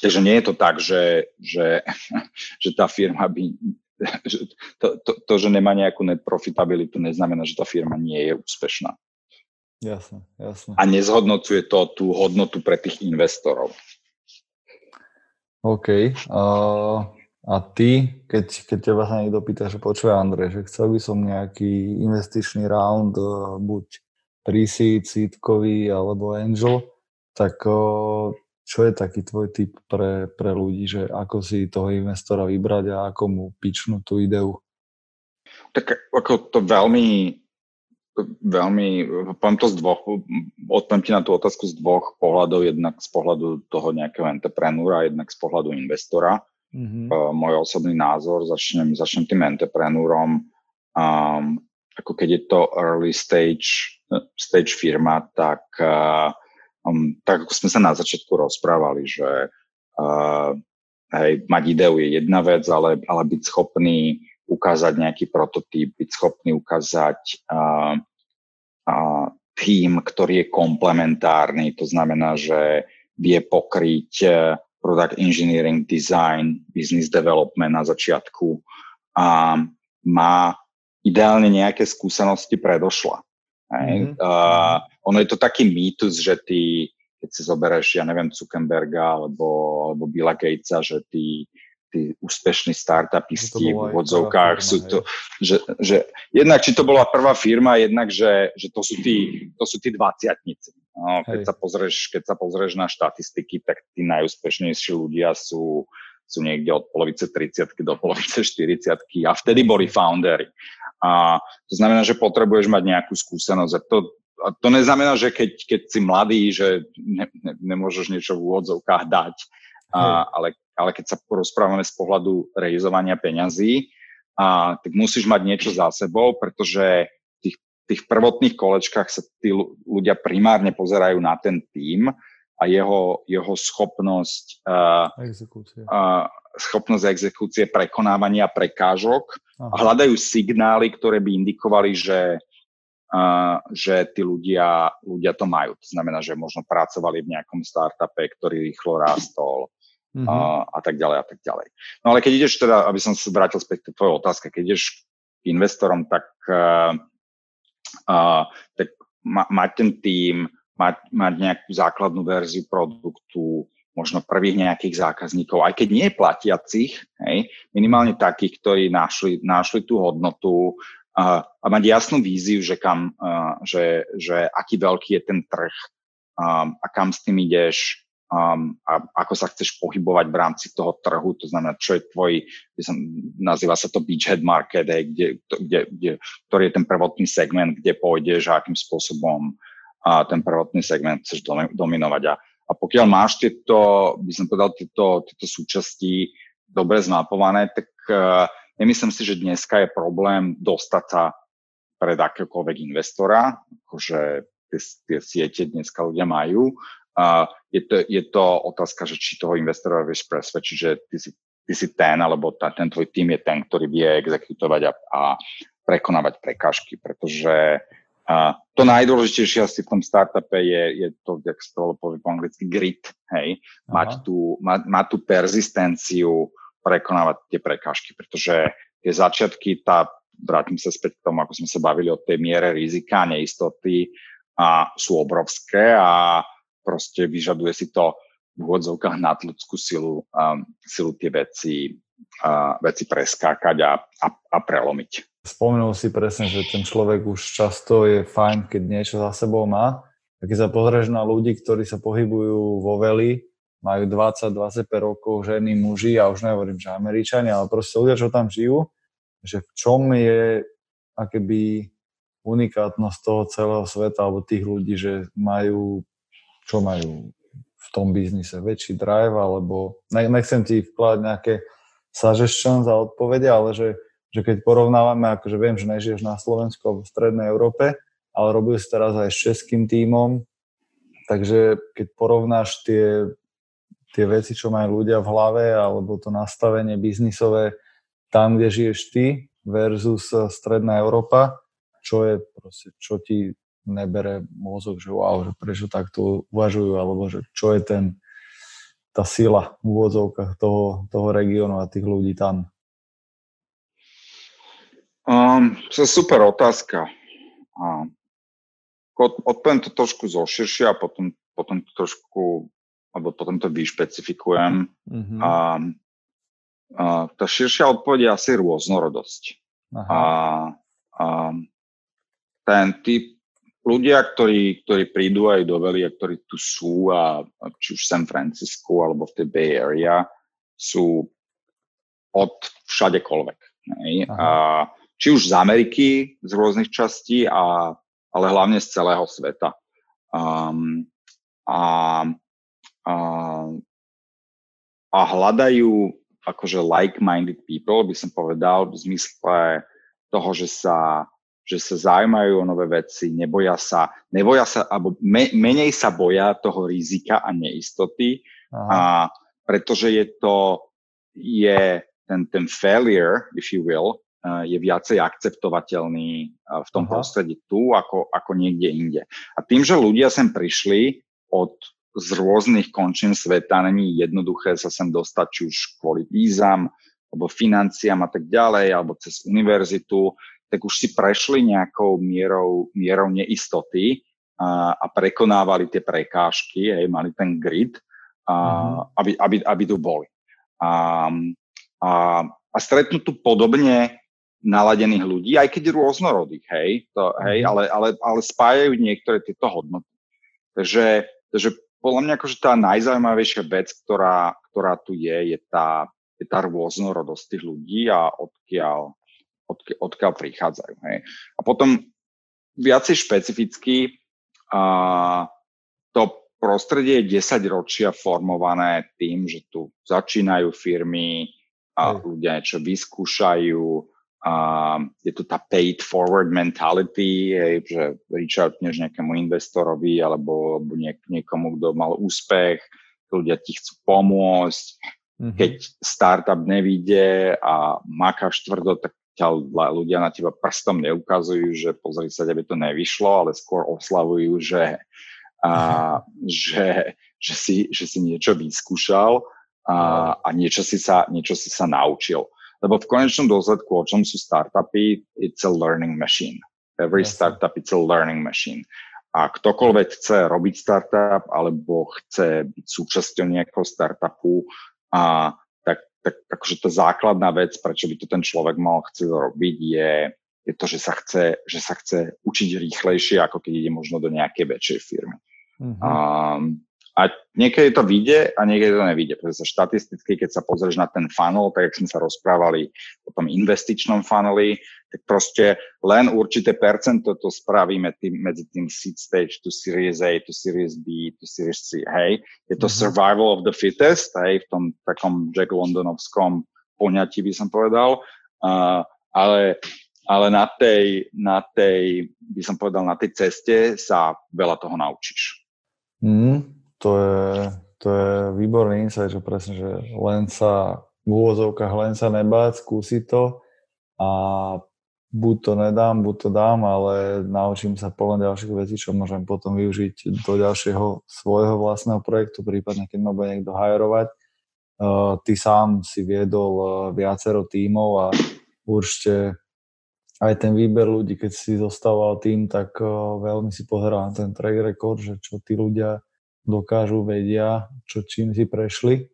takže nie je to tak, že, že, že tá firma by... Že to, to, to, že nemá nejakú net profitabilitu, neznamená, že tá firma nie je úspešná. Jasne, jasne. A nezhodnocuje to tú hodnotu pre tých investorov. OK. Uh, a ty, keď, keď teba sa niekto pýta, že počuje Andrej, že chcel by som nejaký investičný round, uh, buď pre-seed, seedkový alebo angel, tak čo je taký tvoj tip pre, pre ľudí, že ako si toho investora vybrať a ako mu pičnú tú ideu? Tak ako to veľmi, veľmi, poviem to z dvoch, odpoviem ti na tú otázku z dvoch pohľadov, jednak z pohľadu toho nejakého entreprenúra, jednak z pohľadu investora. Mm-hmm. Uh, môj osobný názor, začnem, začnem tým entreprenúrom. Um, ako keď je to early stage, stage firma, tak uh, um, tak ako sme sa na začiatku rozprávali, že uh, hej, mať ideu je jedna vec, ale, ale byť schopný ukázať nejaký prototyp, byť schopný ukázať uh, uh, tým, ktorý je komplementárny, to znamená, že vie pokryť uh, product engineering, design, business development na začiatku a má ideálne nejaké skúsenosti predošla. Mm-hmm. Uh, ono je to taký mýtus, že ty, keď si zoberieš, ja neviem, Zuckerberga alebo, alebo Billa Gatesa, že tí, tí úspešní startupisti v úvodzovkách sú to, že, že jednak, či to bola prvá firma, jednak, že, že to sú tí, to sú tí dvaciatnici. No, keď, sa pozrieš, keď sa pozrieš na štatistiky, tak tí najúspešnejší ľudia sú, sú niekde od polovice 30 do polovice 40 a vtedy boli foundery. A to znamená, že potrebuješ mať nejakú skúsenosť. A to, a to neznamená, že keď, keď si mladý, že ne, ne, nemôžeš niečo v úvodzovkách dať, a, ale, ale keď sa porozprávame z pohľadu realizovania peňazí, a, tak musíš mať niečo za sebou, pretože v tých, tých prvotných kolečkách sa tí ľudia primárne pozerajú na ten tým a jeho, jeho schopnosť uh, uh, schopnosť exekúcie prekonávania prekážok Aha. a hľadajú signály, ktoré by indikovali, že, uh, že tí ľudia, ľudia to majú. To znamená, že možno pracovali v nejakom startupe, ktorý rýchlo rástol mm-hmm. uh, a tak ďalej a tak ďalej. No ale keď ideš teda, aby som sa vrátil späť k tvojej otázke, keď ideš investorom, tak, uh, uh, tak ma, mať ten tým, mať, mať nejakú základnú verziu produktu, možno prvých nejakých zákazníkov, aj keď nie platiacich, hej, minimálne takých, ktorí našli, našli tú hodnotu uh, a mať jasnú víziu, že, kam, uh, že, že aký veľký je ten trh um, a kam s tým ideš um, a ako sa chceš pohybovať v rámci toho trhu, to znamená, čo je tvoj, som, nazýva sa to beachhead market, hej, kde, kde, kde, ktorý je ten prvotný segment, kde pôjdeš a akým spôsobom uh, ten prvotný segment chceš dominovať. A a pokiaľ máš tieto, by som povedal, tieto, tieto súčasti dobre zmapované, tak uh, nemyslím si, že dneska je problém dostať sa pred akéhokoľvek investora, akože tie, tie siete dneska ľudia majú. Uh, je, to, je to otázka, že či toho investora vieš presvedčiť, že ty si ty si ten, alebo tá, ten tvoj tým je ten, ktorý vie exekutovať a, a prekonávať prekážky, pretože a to najdôležitejšie asi v tom startupe je, je to, jak sa to povie po anglicky, grit, hej, mať tú, mať, mať tú persistenciu, prekonávať tie prekážky, pretože tie začiatky, tá, vrátim sa späť k tomu, ako sme sa bavili o tej miere rizika, neistoty, a sú obrovské a proste vyžaduje si to v úvodzovkách nadľudskú silu, um, silu tie veci, uh, veci preskákať a, a, a prelomiť. Spomenul si presne, že ten človek už často je fajn, keď niečo za sebou má. A keď sa pozrieš na ľudí, ktorí sa pohybujú vo veli, majú 20-25 rokov, ženy, muži, a už nehovorím, že Američania, ale proste ľudia, čo tam žijú, že v čom je akéby unikátnosť toho celého sveta alebo tých ľudí, že majú, čo majú v tom biznise, väčší drive, alebo nechcem ti vkladať nejaké suggestions a odpovede, ale že že keď porovnávame, akože viem, že nežiješ na Slovensku alebo v Strednej Európe, ale robil si teraz aj s českým tímom, takže keď porovnáš tie, tie veci, čo majú ľudia v hlave, alebo to nastavenie biznisové tam, kde žiješ ty versus Stredná Európa, čo je proste, čo ti nebere mozog, že wow, že prečo takto uvažujú, alebo že čo je ten, tá sila v úvodzovkách toho, toho regiónu a tých ľudí tam. Um, to je super otázka. Um, odpoviem to trošku zoširšia a potom, potom to trošku, alebo potom to vyšpecifikujem. Mm-hmm. Um, uh, tá širšia odpoveď je asi rôznorodosť. Aha. A um, ten typ ľudia, ktorí, ktorí prídu aj do Veli a ktorí tu sú, a, či už v San Francisco alebo v tej Bay Area, sú od všadekoľvek. A či už z Ameriky, z rôznych častí, a, ale hlavne z celého sveta. Um, a, a, a hľadajú akože like-minded people, by som povedal, v zmysle toho, že sa, že sa zaujímajú o nové veci, neboja sa, neboja sa, alebo me, menej sa boja toho rizika a neistoty, Aha. a pretože je to, je ten, ten failure, if you will, je viacej akceptovateľný v tom Aha. prostredí tu ako, ako niekde inde. A tým, že ľudia sem prišli od z rôznych končín sveta, není jednoduché sa sem dostať, či už kvôli vízam, alebo financiám a tak ďalej, alebo cez univerzitu, tak už si prešli nejakou mierou, mierou neistoty a, a prekonávali tie prekážky, hej, mali ten grid, a, mm-hmm. aby, aby, aby tu boli. A, a, a stretnú tu podobne naladených ľudí, aj keď rôznorodých, hej, to, hej mhm. ale, ale, ale spájajú niektoré tieto hodnoty. Takže, takže podľa mňa akože tá najzaujímavejšia vec, ktorá, ktorá tu je, je tá, je tá rôznorodosť tých ľudí a odkiaľ, odkiaľ, odkiaľ prichádzajú. Hej. A potom viacej špecificky a, to prostredie je 10 ročia formované tým, že tu začínajú firmy a ľudia niečo vyskúšajú, a je tu tá paid forward mentality, hej, že Richardneš nejakému investorovi alebo, alebo niek- niekomu, kto mal úspech, ľudia ti chcú pomôcť. Mm-hmm. Keď startup nevíde a makáš tvrdo, tak ťa ľudia na teba prstom neukazujú, že pozri sa, aby to nevyšlo, ale skôr oslavujú, že, a, mm-hmm. že, že, si, že si niečo vyskúšal a, a niečo, si sa, niečo si sa naučil. Lebo v konečnom dôsledku, o čom sú startupy, it's a learning machine. Every yes. startup it's a learning machine. A ktokoľvek chce robiť startup alebo chce byť súčasťou nejakého startupu, a tak, akože tá základná vec, prečo by to ten človek mal chcieť robiť, je, je to, že sa, chce, že sa chce učiť rýchlejšie, ako keď ide možno do nejakej väčšej firmy. Mm-hmm. Um, a niekedy to vyjde a niekedy to nevyjde, pretože štatisticky, keď sa pozrieš na ten funnel, tak ako sme sa rozprávali o tom investičnom funneli, tak proste len určité percento to spravíme tým, medzi tým seed stage to Series A, to Series B, to Series C, hej. Je to mm-hmm. survival of the fittest, hej, v tom takom Jack Londonovskom poňatí by som povedal, uh, ale ale na tej, na tej, by som povedal, na tej ceste sa veľa toho naučíš. Mm, to je, to je výborný insight, že presne, že len sa v úvozovkách len sa nebáť, skúsiť to a buď to nedám, buď to dám, ale naučím sa plno ďalších vecí, čo môžem potom využiť do ďalšieho svojho vlastného projektu, prípadne keď ma bude niekto hajerovať. Uh, ty sám si viedol uh, viacero tímov a určite aj ten výber ľudí, keď si zostával tým, tak uh, veľmi si pozeral na ten track record, že čo tí ľudia dokážu, vedia, čo čím si prešli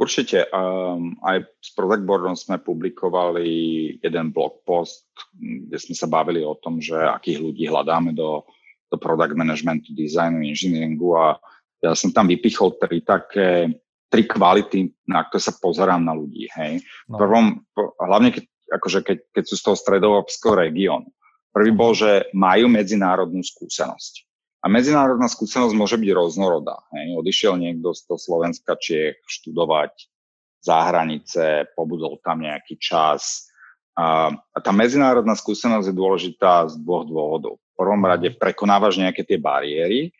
Určite. Um, aj s Product Boardom sme publikovali jeden blog post, kde sme sa bavili o tom, že akých ľudí hľadáme do, do product managementu, designu, engineeringu a ja som tam vypichol tri také, tri kvality, na ktoré sa pozerám na ľudí. Hej. No. Prvom, hlavne keď, akože keď, keď sú z toho stredovopského regiónu. Prvý bol, že majú medzinárodnú skúsenosť. A medzinárodná skúsenosť môže byť rôznorodá. Hej. Odišiel niekto z toho Slovenska, Čiech študovať za hranice, pobudol tam nejaký čas. A, a tá medzinárodná skúsenosť je dôležitá z dvoch dôvodov. V prvom rade prekonávaš nejaké tie bariéry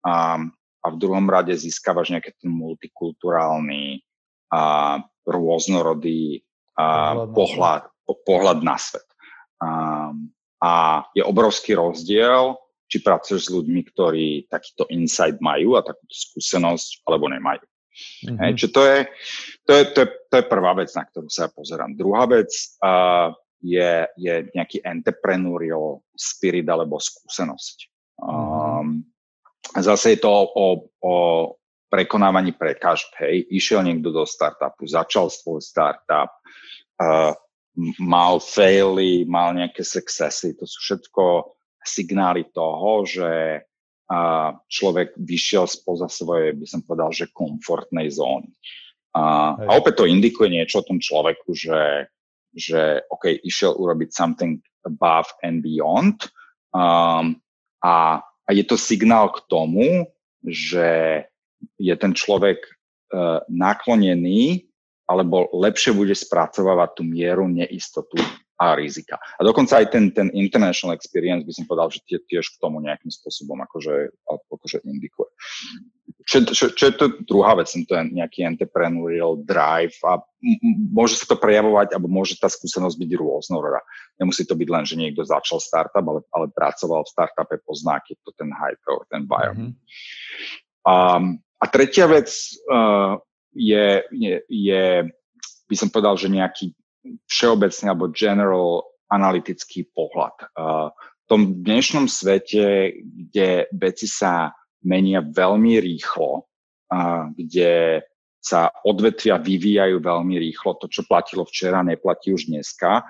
a, a v druhom rade získavaš nejaký ten multikulturálny a rôznorodý a, pohľad, pohľad na svet. A, a je obrovský rozdiel či pracuješ s ľuďmi, ktorí takýto insight majú a takúto skúsenosť, alebo nemajú. Mm-hmm. Hej, čiže to je, to, je, to, je, to je prvá vec, na ktorú sa ja pozerám. Druhá vec uh, je, je nejaký entrepreneurial spirit alebo skúsenosť. Um, zase je to o, o, o prekonávaní prekážok. Hej, išiel niekto do startupu, začal svoj startup, uh, mal faily, mal nejaké successy, to sú všetko signály toho, že človek vyšiel spoza svojej, by som povedal, že komfortnej zóny. A, a opäť to indikuje niečo o tom človeku, že, že OK, išiel urobiť something above and beyond. Um, a, a je to signál k tomu, že je ten človek uh, naklonený alebo lepšie bude spracovávať tú mieru neistotu a rizika. A dokonca aj ten, ten international experience by som povedal, že tie, tiež k tomu nejakým spôsobom akože, akože indikuje. Čo, čo, čo je to druhá vec, to je nejaký entrepreneurial drive a môže sa to prejavovať, alebo môže tá skúsenosť byť rôznorodá. Nemusí to byť len, že niekto začal startup, ale, ale pracoval v startupe, pozná, je to ten hype, ten environment. Mm-hmm. Um, a tretia vec uh, je, je, je, by som povedal, že nejaký všeobecný alebo general analytický pohľad. V tom dnešnom svete, kde veci sa menia veľmi rýchlo, kde sa odvetvia vyvíjajú veľmi rýchlo, to, čo platilo včera, neplatí už dneska.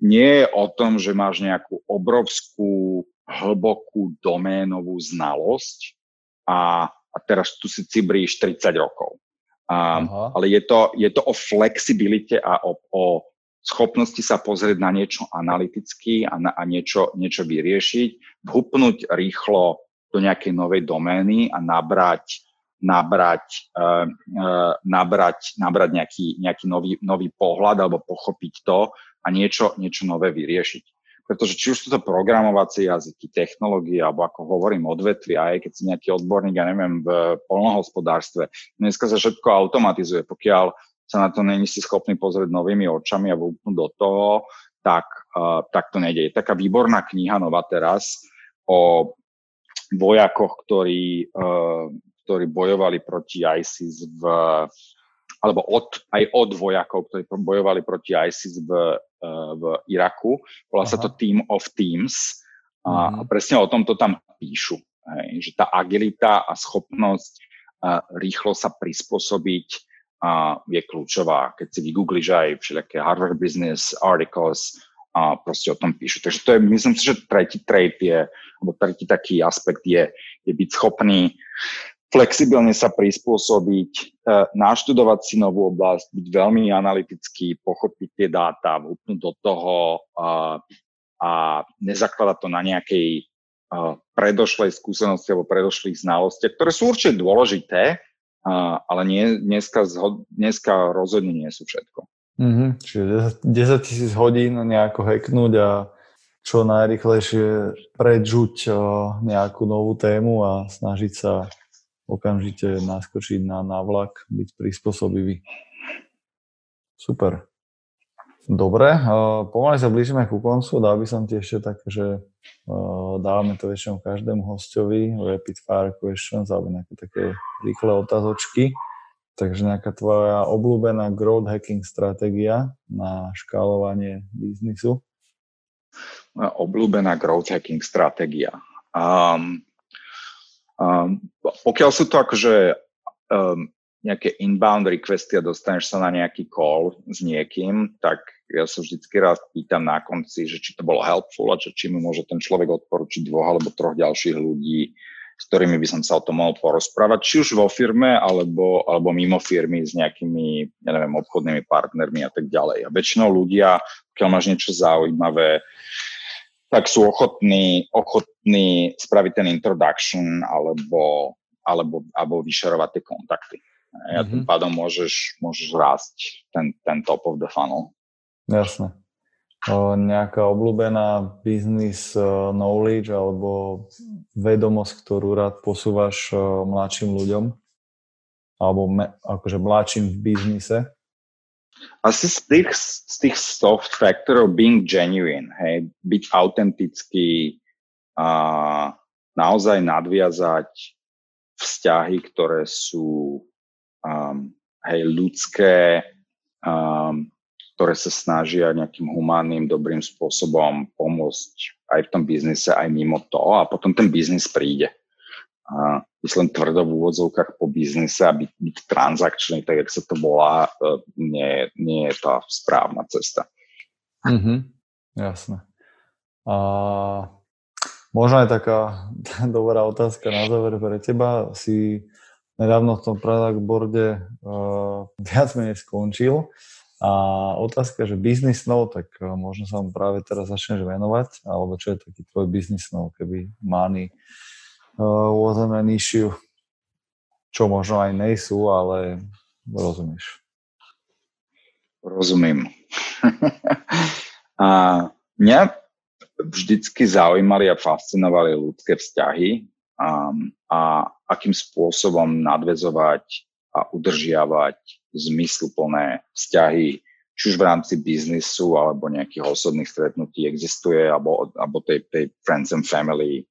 Nie je o tom, že máš nejakú obrovskú, hlbokú doménovú znalosť a, a teraz tu si cibríš 30 rokov. Um, ale je to, je to o flexibilite a o, o schopnosti sa pozrieť na niečo analyticky a, na, a niečo, niečo vyriešiť, vhupnúť rýchlo do nejakej novej domény a nabrať, nabrať, uh, uh, nabrať, nabrať nejaký, nejaký nový, nový pohľad alebo pochopiť to a niečo, niečo nové vyriešiť. Pretože či už sú to programovacie jazyky, technológie, alebo ako hovorím, odvetvy, aj keď si nejaký odborník, ja neviem, v polnohospodárstve, dneska sa všetko automatizuje. Pokiaľ sa na to není si schopný pozrieť novými očami a vúpnúť do toho, tak, uh, tak to nejde. Je taká výborná kniha nová teraz o vojakoch, ktorí, uh, ktorí bojovali proti ISIS v, alebo od, aj od vojakov, ktorí bojovali proti ISIS v, uh, v Iraku. Volá Aha. sa to Team of Teams a, a presne o tom to tam píšu. Hej, že tá agilita a schopnosť uh, rýchlo sa prispôsobiť uh, je kľúčová. Keď si vygoogliš aj všelijaké Harvard Business articles, a proste o tom píšu. Takže to je, myslím si, že tretí trait je, alebo tretí taký aspekt je, je byť schopný flexibilne sa prispôsobiť, e, naštudovať si novú oblasť, byť veľmi analytický, pochopiť tie dáta, vhupnúť do toho a, a nezakladať to na nejakej e, predošlej skúsenosti alebo predošlých znalostiach, ktoré sú určite dôležité, ale nie, dneska, dneska rozhodne nie sú všetko. Mm-hmm. Čiže 10 tisíc hodín nejako hacknúť a čo najrychlejšie predžuť nejakú novú tému a snažiť sa okamžite naskočiť na, na vlak, byť prispôsobivý. Super. Dobre, pomaly sa blížime ku koncu. Dal by som ti ešte tak, že dávame to väčšinou každému hostovi, rapid fire questions alebo nejaké také rýchle otázočky. Takže nejaká tvoja obľúbená growth hacking stratégia na škálovanie biznisu? Obľúbená growth hacking stratégia. Um, um, pokiaľ sú to akože um, nejaké inbound requesty a dostaneš sa na nejaký call s niekým, tak ja sa vždycky raz pýtam na konci, že či to bolo helpful a že či mi môže ten človek odporučiť dvoch alebo troch ďalších ľudí, s ktorými by som sa o tom mohol porozprávať, či už vo firme alebo, alebo mimo firmy s nejakými, ja neviem, obchodnými partnermi a tak ďalej. A väčšinou ľudia, keď máš niečo zaujímavé, tak sú ochotní, ochotní spraviť ten introduction alebo, alebo, alebo vyšerovať tie kontakty. A mm-hmm. tým mhm. pádom môžeš, môžeš rásť ten, ten top of the funnel. Jasné. O, nejaká obľúbená business knowledge alebo vedomosť, ktorú rád posúvaš mladším ľuďom? Alebo me, akože mladším v biznise? Asi z tých, z tých soft factorov being genuine, hej, byť autentický, a naozaj nadviazať vzťahy, ktoré sú um, hej, ľudské, um, ktoré sa snažia nejakým humánnym, dobrým spôsobom pomôcť aj v tom biznise, aj mimo to a potom ten biznis príde. A myslím tvrdo v úvodzovkách po biznise a byť, byť transakčný, tak jak sa to volá, e, nie, nie je tá správna cesta. Mm-hmm, jasné. A možno aj taká dobrá otázka na záver pre teba. Si nedávno v tom product boarde uh, viac menej skončil a otázka, že business snow, tak uh, možno sa mu práve teraz začneš venovať, alebo čo je taký tvoj business snow, keby money uh, an issue, čo možno aj nejsú, ale rozumieš. Rozumiem. a mňa vždycky zaujímali a fascinovali ľudské vzťahy um, a akým spôsobom nadvezovať a udržiavať zmysluplné vzťahy, či už v rámci biznisu alebo nejakých osobných stretnutí existuje, alebo, alebo tej, tej friends and family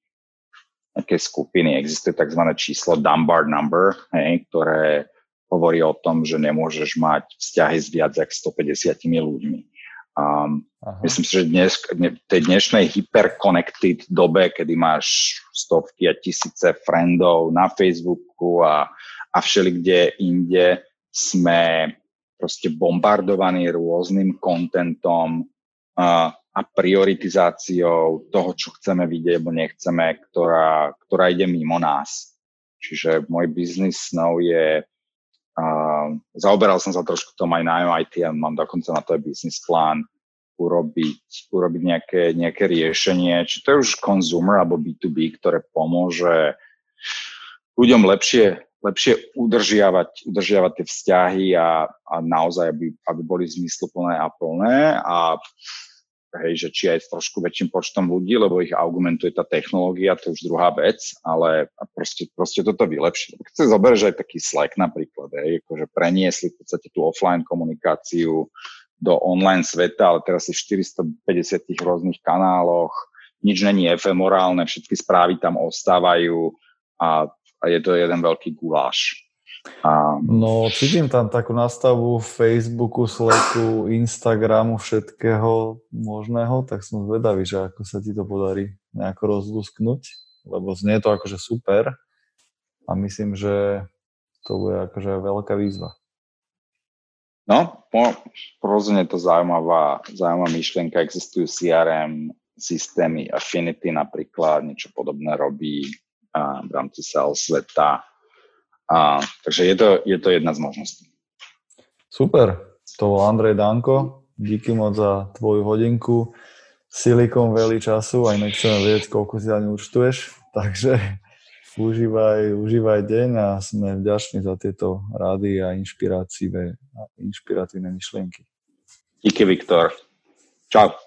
nejakej skupiny. Existuje tzv. číslo Dunbar number, hej, ktoré hovorí o tom, že nemôžeš mať vzťahy s viac ako 150 ľuďmi. Um, myslím si, že dnes, v tej dnešnej hyperconnected dobe, kedy máš stovky a tisíce friendov na Facebooku a, a všelikde inde, sme proste bombardovaní rôznym kontentom uh, a prioritizáciou toho, čo chceme vidieť alebo nechceme, ktorá, ktorá ide mimo nás. Čiže môj business snow je Uh, zaoberal som sa trošku tom aj na MIT a mám dokonca na to aj business plán urobiť, urobiť nejaké, nejaké riešenie, či to je už consumer alebo B2B, ktoré pomôže ľuďom lepšie, lepšie udržiavať, udržiavať tie vzťahy a, a naozaj, aby, aby boli zmysluplné a plné a hej, že či aj s trošku väčším počtom ľudí, lebo ich argumentuje tá technológia, to už druhá vec, ale proste, proste toto vylepšiť. Keď sa zoberieš aj taký Slack napríklad, hej, akože preniesli v podstate tú offline komunikáciu do online sveta, ale teraz si v 450 rôznych kanáloch, nič není efemorálne, všetky správy tam ostávajú a, a je to jeden veľký guláš. A... No, cítim tam takú nastavu Facebooku, Slacku, Instagramu, všetkého možného, tak som zvedavý, že ako sa ti to podarí nejako rozlusknúť, lebo znie to akože super a myslím, že to bude akože veľká výzva. No, po, rozhodne to zaujímavá, zaujímavá myšlienka. Existujú CRM systémy, Affinity napríklad, niečo podobné robí a, v rámci sales sveta a, takže je to, je to jedna z možností. Super. To bol Andrej Danko. Díky moc za tvoju hodinku. Silicon Valley času, aj nechceme vedieť, koľko si za ňu účtuješ. Takže užívaj, užívaj deň a sme vďační za tieto rady a inšpiratívne, inšpiratívne myšlienky. Díky, Viktor. Čau.